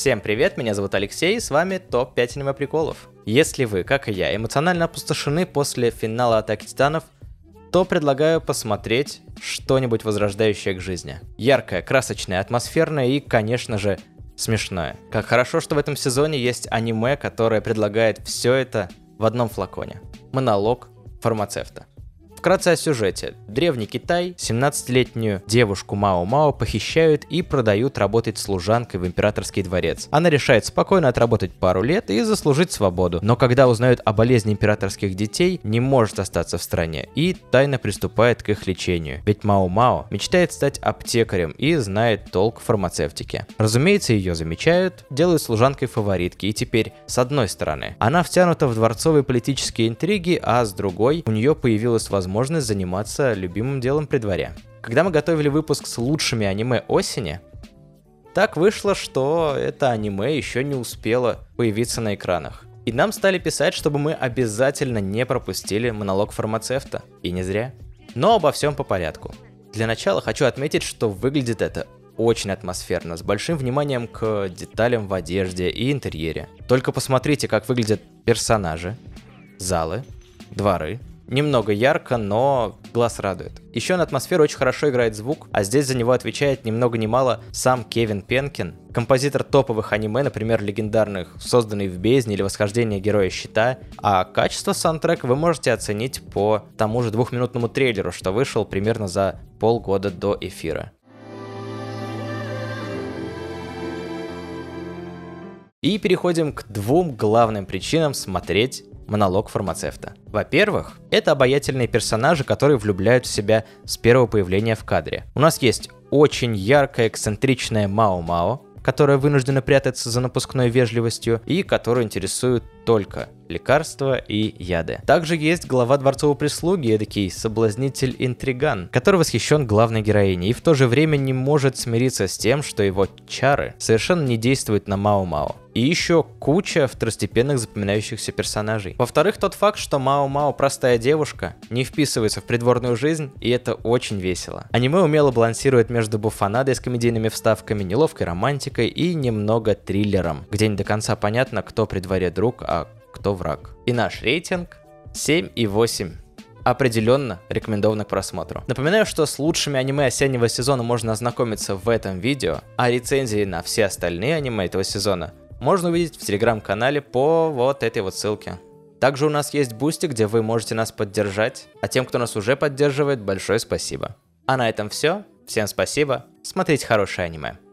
Всем привет, меня зовут Алексей, и с вами ТОП-5 аниме приколов. Если вы, как и я, эмоционально опустошены после финала Атаки Титанов, то предлагаю посмотреть что-нибудь возрождающее к жизни. Яркое, красочное, атмосферное и, конечно же, смешное. Как хорошо, что в этом сезоне есть аниме, которое предлагает все это в одном флаконе. Монолог фармацевта. Вкратце о сюжете. Древний Китай 17-летнюю девушку Мао-Мао похищают и продают работать служанкой в императорский дворец. Она решает спокойно отработать пару лет и заслужить свободу, но когда узнает о болезни императорских детей, не может остаться в стране и тайно приступает к их лечению. Ведь Мао-Мао мечтает стать аптекарем и знает толк в фармацевтике. Разумеется, ее замечают, делают служанкой фаворитки, и теперь, с одной стороны, она втянута в дворцовые политические интриги, а с другой, у нее появилась возможность возможность заниматься любимым делом при дворе. Когда мы готовили выпуск с лучшими аниме осени, так вышло, что это аниме еще не успело появиться на экранах. И нам стали писать, чтобы мы обязательно не пропустили монолог фармацевта. И не зря. Но обо всем по порядку. Для начала хочу отметить, что выглядит это очень атмосферно, с большим вниманием к деталям в одежде и интерьере. Только посмотрите, как выглядят персонажи, залы, дворы, немного ярко, но глаз радует. Еще на атмосферу очень хорошо играет звук, а здесь за него отвечает ни много ни мало сам Кевин Пенкин, композитор топовых аниме, например, легендарных «Созданный в бездне» или «Восхождение героя щита», а качество саундтрека вы можете оценить по тому же двухминутному трейлеру, что вышел примерно за полгода до эфира. И переходим к двум главным причинам смотреть монолог фармацевта. Во-первых, это обаятельные персонажи, которые влюбляют в себя с первого появления в кадре. У нас есть очень яркая, эксцентричная Мао-Мао, которая вынуждена прятаться за напускной вежливостью и которую интересуют только лекарства и яды. Также есть глава дворцовой прислуги, эдакий соблазнитель-интриган, который восхищен главной героиней и в то же время не может смириться с тем, что его чары совершенно не действуют на Мао-Мао. И еще куча второстепенных запоминающихся персонажей. Во-вторых, тот факт, что Мао-Мао простая девушка, не вписывается в придворную жизнь, и это очень весело. Аниме умело балансирует между буффонадой с комедийными вставками, неловкой романтикой и немного триллером, где не до конца понятно, кто при дворе друг, а кто враг. И наш рейтинг 7,8 определенно рекомендовано к просмотру. Напоминаю, что с лучшими аниме осеннего сезона можно ознакомиться в этом видео, а рецензии на все остальные аниме этого сезона можно увидеть в телеграм-канале по вот этой вот ссылке. Также у нас есть Boosty, где вы можете нас поддержать, а тем, кто нас уже поддерживает, большое спасибо. А на этом все. Всем спасибо. Смотрите хорошее аниме.